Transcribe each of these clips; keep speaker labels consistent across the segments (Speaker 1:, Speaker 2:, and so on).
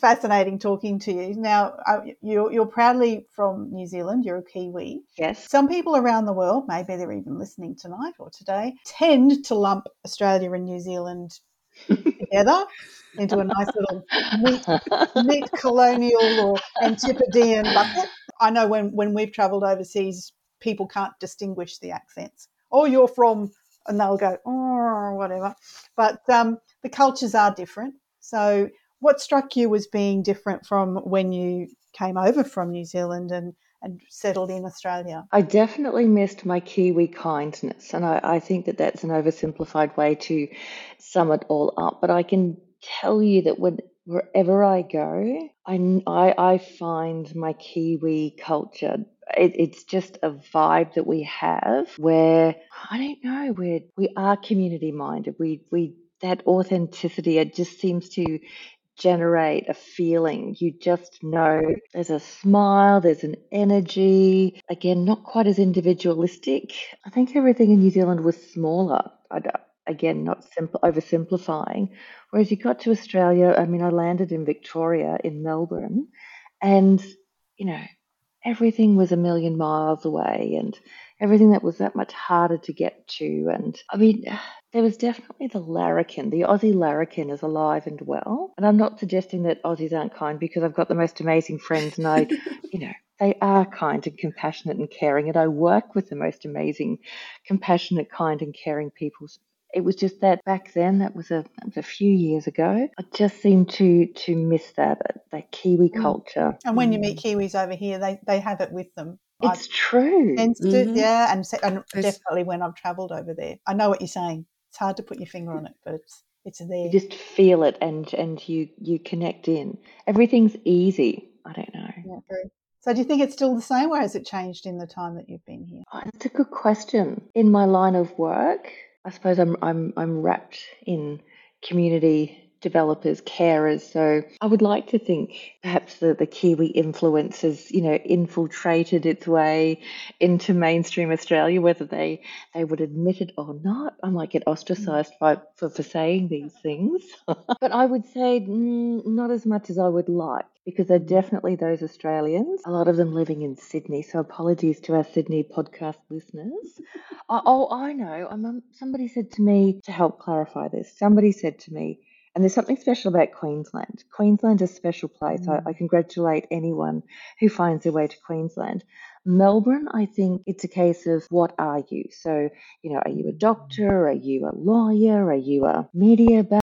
Speaker 1: fascinating talking to you. Now, uh, you're, you're proudly from New Zealand. You're a Kiwi.
Speaker 2: Yes.
Speaker 1: Some people around the world, maybe they're even listening tonight or today, tend to lump Australia and New Zealand together into a nice little neat, neat colonial or antipodean bucket. I know when, when we've travelled overseas, people can't distinguish the accents. Oh, you're from, and they'll go, oh, whatever. But um, the cultures are different. So, what struck you as being different from when you came over from New Zealand and, and settled in Australia?
Speaker 2: I definitely missed my Kiwi kindness. And I, I think that that's an oversimplified way to sum it all up. But I can tell you that when wherever I go, I, I, I find my Kiwi culture. It, it's just a vibe that we have where I don't know where we are community minded. We we that authenticity. It just seems to generate a feeling. You just know there's a smile, there's an energy. Again, not quite as individualistic. I think everything in New Zealand was smaller. Again, not simple, oversimplifying. Whereas you got to Australia, I mean, I landed in Victoria, in Melbourne, and, you know, everything was a million miles away and everything that was that much harder to get to. And I mean, there was definitely the larrikin. The Aussie larrikin is alive and well. And I'm not suggesting that Aussies aren't kind because I've got the most amazing friends and I, you know, they are kind and compassionate and caring. And I work with the most amazing, compassionate, kind, and caring people it was just that back then, that was a, that was a few years ago. I just seem to to miss that that Kiwi mm. culture.
Speaker 1: And when you meet mm. Kiwis over here, they they have it with them.
Speaker 2: It's I've true.
Speaker 1: mm-hmm. yeah, and, and definitely when I've travelled over there, I know what you're saying. It's hard to put your finger on it, but it's it's there.
Speaker 2: You just feel it, and and you you connect in. Everything's easy. I don't know.
Speaker 1: Yeah, true. So do you think it's still the same, or has it changed in the time that you've been here?
Speaker 2: Oh, that's a good question. In my line of work, I suppose I'm I'm I'm wrapped in community developers, carers. So I would like to think perhaps the, the Kiwi influence has, you know, infiltrated its way into mainstream Australia, whether they, they would admit it or not. I might get ostracized by, for, for saying these things. but I would say mm, not as much as I would like because they're definitely those Australians, a lot of them living in Sydney. So apologies to our Sydney podcast listeners. oh, oh, I know. I'm, somebody said to me, to help clarify this, somebody said to me, and there's something special about Queensland. Queensland is a special place. Mm. I, I congratulate anyone who finds their way to Queensland. Melbourne, I think it's a case of what are you? So, you know, are you a doctor? Are you a lawyer? Are you a media back?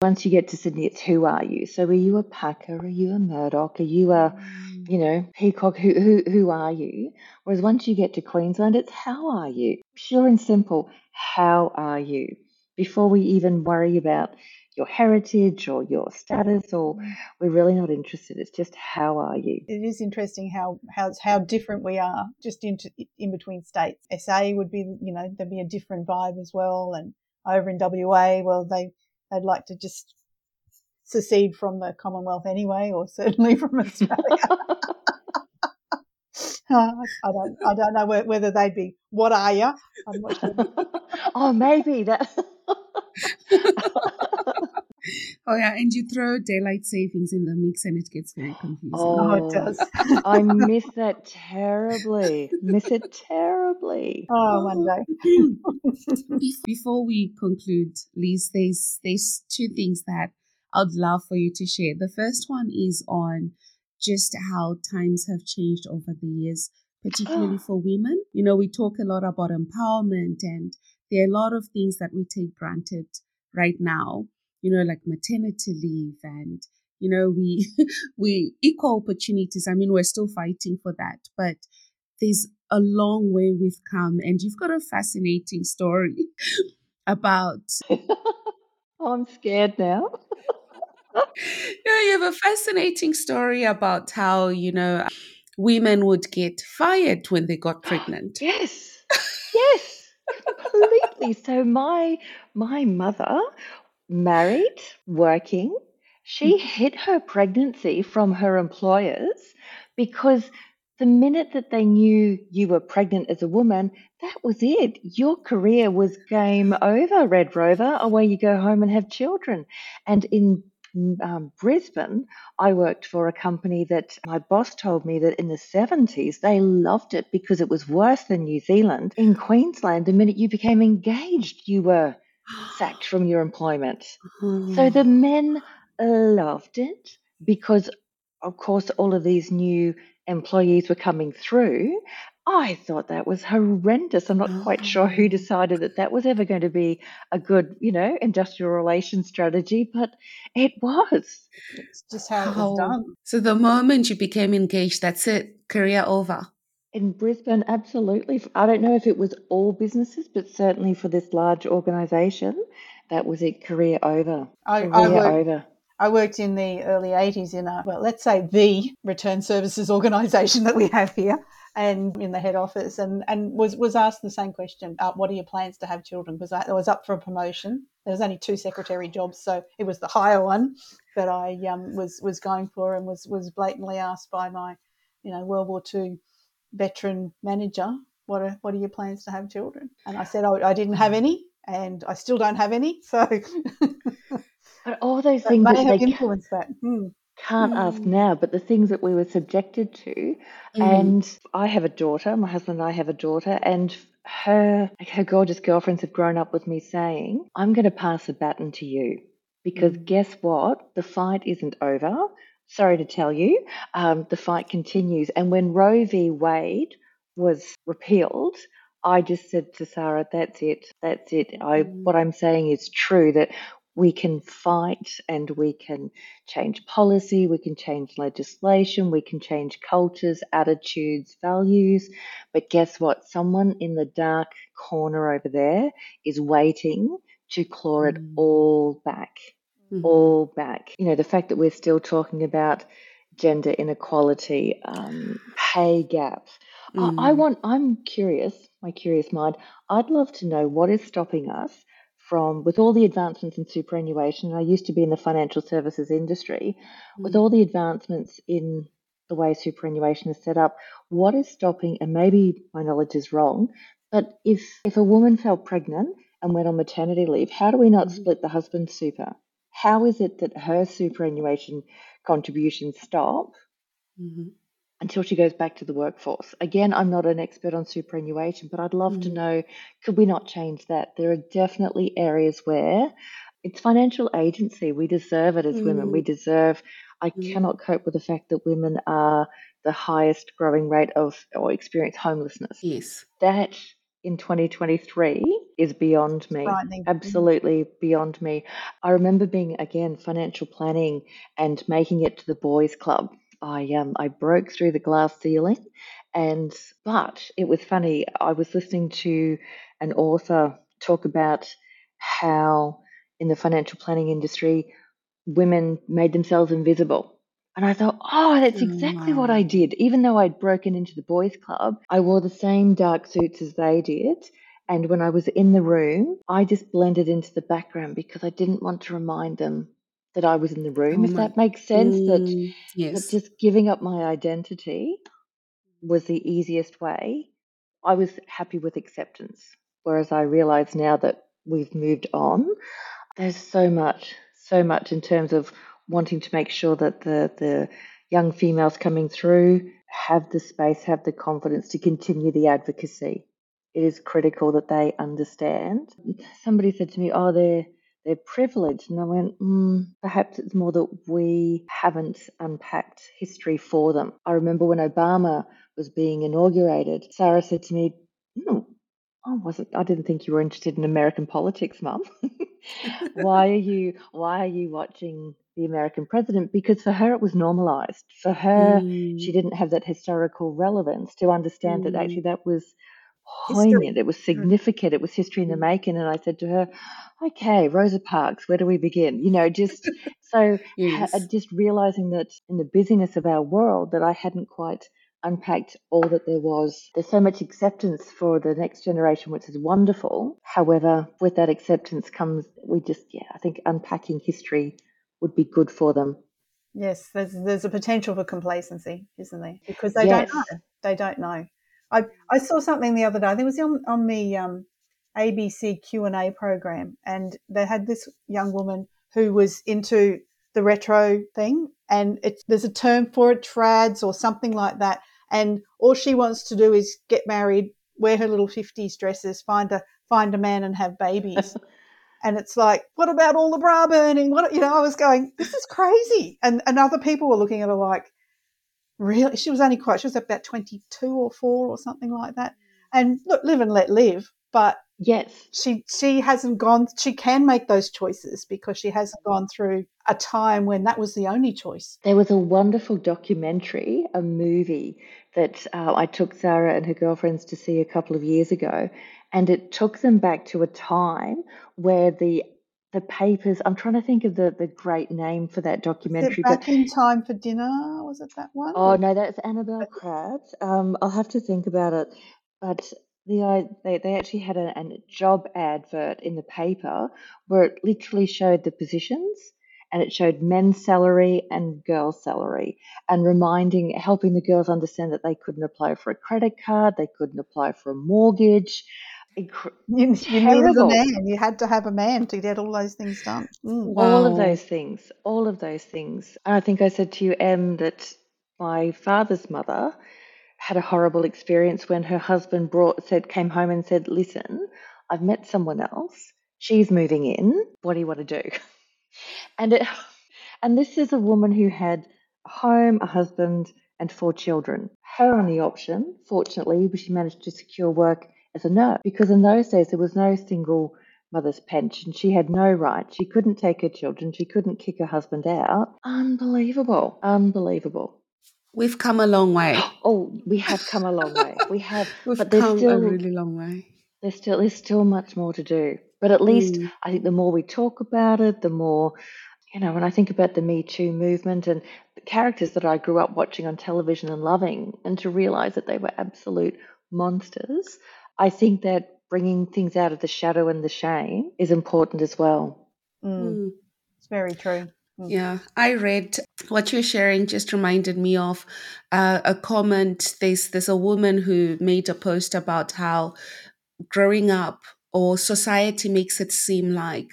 Speaker 2: Once you get to Sydney, it's who are you? So, are you a Packer? Are you a Murdoch? Are you a, mm. you know, Peacock? Who, who, who are you? Whereas once you get to Queensland, it's how are you? Pure and simple, how are you? Before we even worry about your heritage or your status or mm. we're really not interested it's just how are you
Speaker 1: it is interesting how how how different we are just in, in between states sa would be you know there'd be a different vibe as well and over in wa well they they'd like to just secede from the commonwealth anyway or certainly from australia Uh, I don't. I don't know whether they'd be. What are you?
Speaker 2: Sure. oh, maybe that.
Speaker 3: Oh yeah, and you throw daylight savings in the mix, and it gets very confusing.
Speaker 1: Oh, oh it does.
Speaker 2: I miss that terribly. Miss it terribly.
Speaker 1: Oh, one
Speaker 3: day. Before we conclude, Liz, there's there's two things that I'd love for you to share. The first one is on just how times have changed over the years, particularly for women. You know, we talk a lot about empowerment, and there are a lot of things that we take granted right now, you know, like maternity leave and you know we we equal opportunities i mean we're still fighting for that but there's a long way we've come and you've got a fascinating story about
Speaker 2: oh, i'm scared now
Speaker 3: no, you have a fascinating story about how, you know, women would get fired when they got pregnant.
Speaker 2: Yes. Yes. So my my mother married, working, she mm-hmm. hid her pregnancy from her employers because the minute that they knew you were pregnant as a woman, that was it. Your career was game over, Red Rover. Away you go home and have children. And in um, Brisbane, I worked for a company that my boss told me that in the 70s they loved it because it was worse than New Zealand. In Queensland, the minute you became engaged, you were sacked from your employment. So the men loved it because, of course, all of these new employees were coming through. I thought that was horrendous. I'm not quite sure who oh. decided that that was ever going to be a good, you know, industrial relations strategy, but it was.
Speaker 1: It's just how it was done.
Speaker 3: So the moment you became engaged, that's it, career over.
Speaker 2: In Brisbane, absolutely. I don't know if it was all businesses, but certainly for this large organisation, that was it. Career over.
Speaker 1: I,
Speaker 2: career
Speaker 1: I worked,
Speaker 2: over.
Speaker 1: I worked in the early 80s in a, well, let's say the return services organisation that we have here and in the head office and, and was, was asked the same question uh, what are your plans to have children? Because I, I was up for a promotion. There was only two secretary jobs so it was the higher one that i um, was was going for and was was blatantly asked by my you know world war ii veteran manager what are what are your plans to have children? And i said oh, i didn't have any and i still don't have any. So
Speaker 2: But all those things
Speaker 1: may
Speaker 2: that
Speaker 1: have
Speaker 2: they
Speaker 1: influenced that. Hmm.
Speaker 2: Can't ask
Speaker 3: Mm.
Speaker 2: now, but the things that we were subjected to.
Speaker 3: Mm.
Speaker 2: And I have a daughter, my husband and I have a daughter, and her her gorgeous girlfriends have grown up with me saying, I'm going to pass the baton to you. Because
Speaker 3: Mm.
Speaker 2: guess what? The fight isn't over. Sorry to tell you, um, the fight continues. And when Roe v. Wade was repealed, I just said to Sarah, "That's it. That's it. I
Speaker 3: Mm.
Speaker 2: what I'm saying is true. That we can fight and we can change policy, we can change legislation, we can change cultures, attitudes, values. But guess what? Someone in the dark corner over there is waiting to claw it
Speaker 3: Mm.
Speaker 2: all back,
Speaker 3: Mhm.
Speaker 2: all back. You know, the fact that we're still talking about gender inequality, um, pay gaps. I, I
Speaker 3: Mm.
Speaker 2: want, I'm curious, my curious mind, I'd love to know what is stopping us from, with all the advancements in superannuation, I used to be in the financial services industry, with
Speaker 3: Mm.
Speaker 2: all the advancements in the way superannuation is set up, what is stopping, and maybe my knowledge is wrong, but if, if a woman fell pregnant and went on maternity leave, how do we not
Speaker 3: Mhm.
Speaker 2: split the husband's super? How is it that her superannuation contributions stop
Speaker 3: Mhm.
Speaker 2: Until she goes back to the workforce. Again, I'm not an expert on superannuation, but I'd love to
Speaker 3: Mhm.
Speaker 2: know could we not change that? There are definitely areas where it's financial agency. We deserve it as women. We
Speaker 3: Mm.
Speaker 2: deserve, I
Speaker 3: Mm.
Speaker 2: cannot cope with the fact that women are the highest growing rate of or experience homelessness.
Speaker 3: Yes.
Speaker 2: That in 2023 is beyond me.
Speaker 1: Mhm.
Speaker 2: Absolutely beyond me. I remember being again financial planning and making it to the boys club. I um I broke through the glass ceiling and but it was funny. I was listening to an author talk about how in the financial planning industry women made themselves invisible. And I thought, oh, that's exactly what. I did. Even though I'd broken into the boys' club, I wore the same dark suits as they did. And when I was in the room, I just blended into the background because I didn't want to remind them that I was in the room,
Speaker 3: Oh
Speaker 2: if
Speaker 3: my.
Speaker 2: that makes sense. That,
Speaker 3: Mm.
Speaker 2: that
Speaker 3: Yes.
Speaker 2: just giving up my identity was the easiest way. I was happy with acceptance. Whereas I realize now that we've moved on, there's so much, so much in terms of wanting to make sure that the, the young females coming through have the space, have the confidence to continue the advocacy. It is critical that they understand. Somebody said to me, "Oh, they're they're privileged," and I went, mm, "Perhaps it's more that we haven't unpacked history for them." I remember when Obama was being inaugurated, Sarah said to me, "Hmm, I wasn't. I didn't think you were interested in American politics, Mum. why are you? Why are you watching the American president? Because for her it was normalized. For her, she
Speaker 3: Mm.
Speaker 2: didn't have that historical relevance to understand that actually
Speaker 3: Mm.
Speaker 2: that was poignant. It was
Speaker 1: Mm.
Speaker 2: significant. It was history in the
Speaker 3: Mm.
Speaker 2: making. And I said to her, "Okay, Rosa Parks, where do we begin?" You know, just so ha- just realizing that in the busyness of our world, that I hadn't quite unpacked all that there was. There's so much acceptance for the next generation, which is wonderful. However, with that acceptance comes, we just, yeah, I think unpacking history would be good for them.
Speaker 1: Yes, there's there's a potential for complacency, isn't there? Because they don't know. They don't know. I I saw something the other day. I think it was on on the um, ABC Q and A program, and they had this young woman who was into the retro thing, and it's there's a term for it, trads or something like that. And all she wants to do is get married, wear her little fifties dresses, find a find a man, and have babies. and it's like, what about all the bra burning? What you know? I was going, this is crazy, and and other people were looking at her like, really? She was only quite, she was about twenty two or four or something like that. And look, live and let live, but
Speaker 2: Yes.
Speaker 1: she she hasn't gone she can make those choices because she hasn't gone through a time when that was the only choice
Speaker 2: There was a wonderful documentary, a movie that uh, I took Sarah and her girlfriends to see a couple of years ago, and it took them back to a time where the the papers. I'm trying to think of the the great name for that documentary,
Speaker 1: it
Speaker 2: but
Speaker 1: back in time for dinner was it that one
Speaker 2: oh no, that's Annabel Crabb's. Um, I'll have to think about it, but. The, I- they, they actually had a, a job advert in the paper where it literally showed the positions and it showed men's salary and girls' salary and reminding, helping the girls understand that they couldn't apply for a credit card, they couldn't apply for a mortgage. Incre-
Speaker 1: you, you needed a man you had to have a man to get all those things done Mm.
Speaker 2: All of those things, all of those things. I think I said to you, Em, that my father's mother had a horrible experience when her husband brought said came home and said, "Listen, I've met someone else. She's moving in. What do you want to do?" And it, and this is a woman who had a home, a husband, and four children. Her only option, fortunately, was she managed to secure work as a nurse because in those days there was no single mother's pension. She had no right. She couldn't take her children. She couldn't kick her husband out. Unbelievable. Unbelievable.
Speaker 3: We've come a long way.
Speaker 2: Oh, we have come a long way. We have,
Speaker 3: We've
Speaker 2: but there's
Speaker 3: come a really long way.
Speaker 2: there's still there's still much more to do. But at least
Speaker 3: Mm.
Speaker 2: I think the more we talk about it, the more you know, when I think about the Me Too movement and the characters that I grew up watching on television and loving, and to realize that they were absolute monsters, I think that bringing things out of the shadow and the shame is important as well.
Speaker 1: Mm.
Speaker 3: Mm.
Speaker 1: it's very true Mm.
Speaker 3: Yeah, I read what you're sharing. Just reminded me of uh, a comment. There's there's a woman who made a post about how growing up or society makes it seem like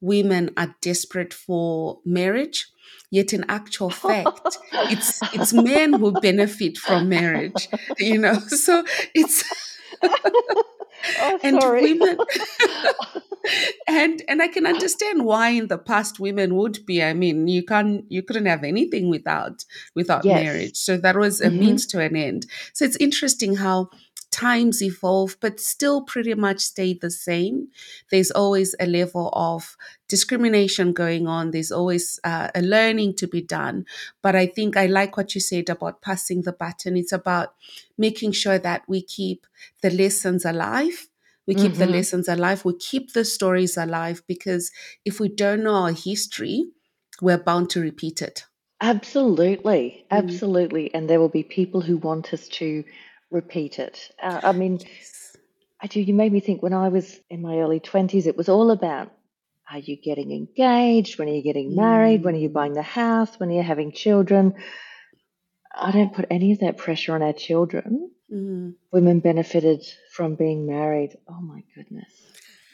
Speaker 3: women are desperate for marriage, yet in actual fact, it's it's men who benefit from marriage. You know, so it's
Speaker 2: oh,
Speaker 3: and women and and I can understand why in the past women would be. I mean, you can't you couldn't have anything without without
Speaker 2: Yes.
Speaker 3: marriage. So that was a
Speaker 2: Mhm.
Speaker 3: means to an end. So it's interesting how times evolve but still pretty much stay the same. There's always a level of discrimination going on. There's always uh, a learning to be done. But I think I like what you said about passing the baton. It's about making sure that we keep the lessons alive we keep the
Speaker 2: Mhm.
Speaker 3: lessons alive. We keep the stories alive because if we don't know our history, we're bound to repeat it.
Speaker 2: Absolutely,
Speaker 3: Mm.
Speaker 2: absolutely. And there will be people who want us to repeat it. Uh, I mean, I do. You made me think when I was in my early 20s, it was all about are you getting engaged? When are you getting married? When are you
Speaker 3: Mm.
Speaker 2: buying the house? When are you having children? I don't put any of that pressure on our children.
Speaker 3: Mm.
Speaker 2: Women benefited from being married. Oh my goodness.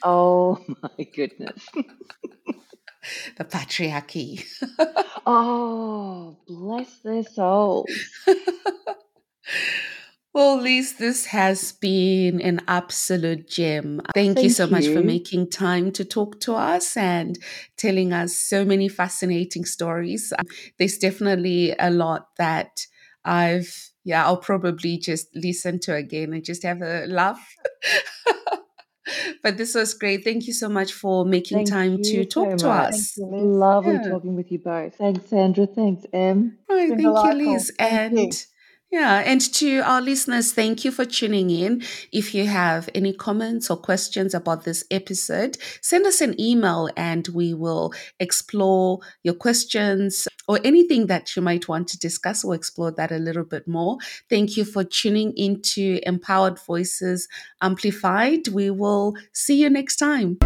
Speaker 2: Oh my goodness.
Speaker 3: The patriarchy.
Speaker 2: Oh, bless their souls.
Speaker 3: Well, Liz, this has been an absolute gem. Thank, you
Speaker 2: Thank
Speaker 3: so much for making time to talk to us and telling us so many fascinating stories. Um, There's definitely a lot that I've, yeah, I'll probably just listen to again and just have a laugh. but this was great. Thank you so much for making
Speaker 2: Thank
Speaker 3: time to talk
Speaker 2: so
Speaker 3: to
Speaker 2: much.
Speaker 1: thank
Speaker 3: us.
Speaker 1: you
Speaker 2: Lovely
Speaker 3: Yeah.
Speaker 2: talking with you both. Thanks, Sandra. Thanks, Em.
Speaker 3: Right, thank you. Liz.
Speaker 1: Thank you.
Speaker 3: Yeah, and to our listeners, thank you for tuning in. If you have any comments or questions about this episode, send us an email and we will explore your questions or anything that you might want to discuss or explore that a little bit more. Thank you for tuning into Empowered Voices Amplified. We will see you next time.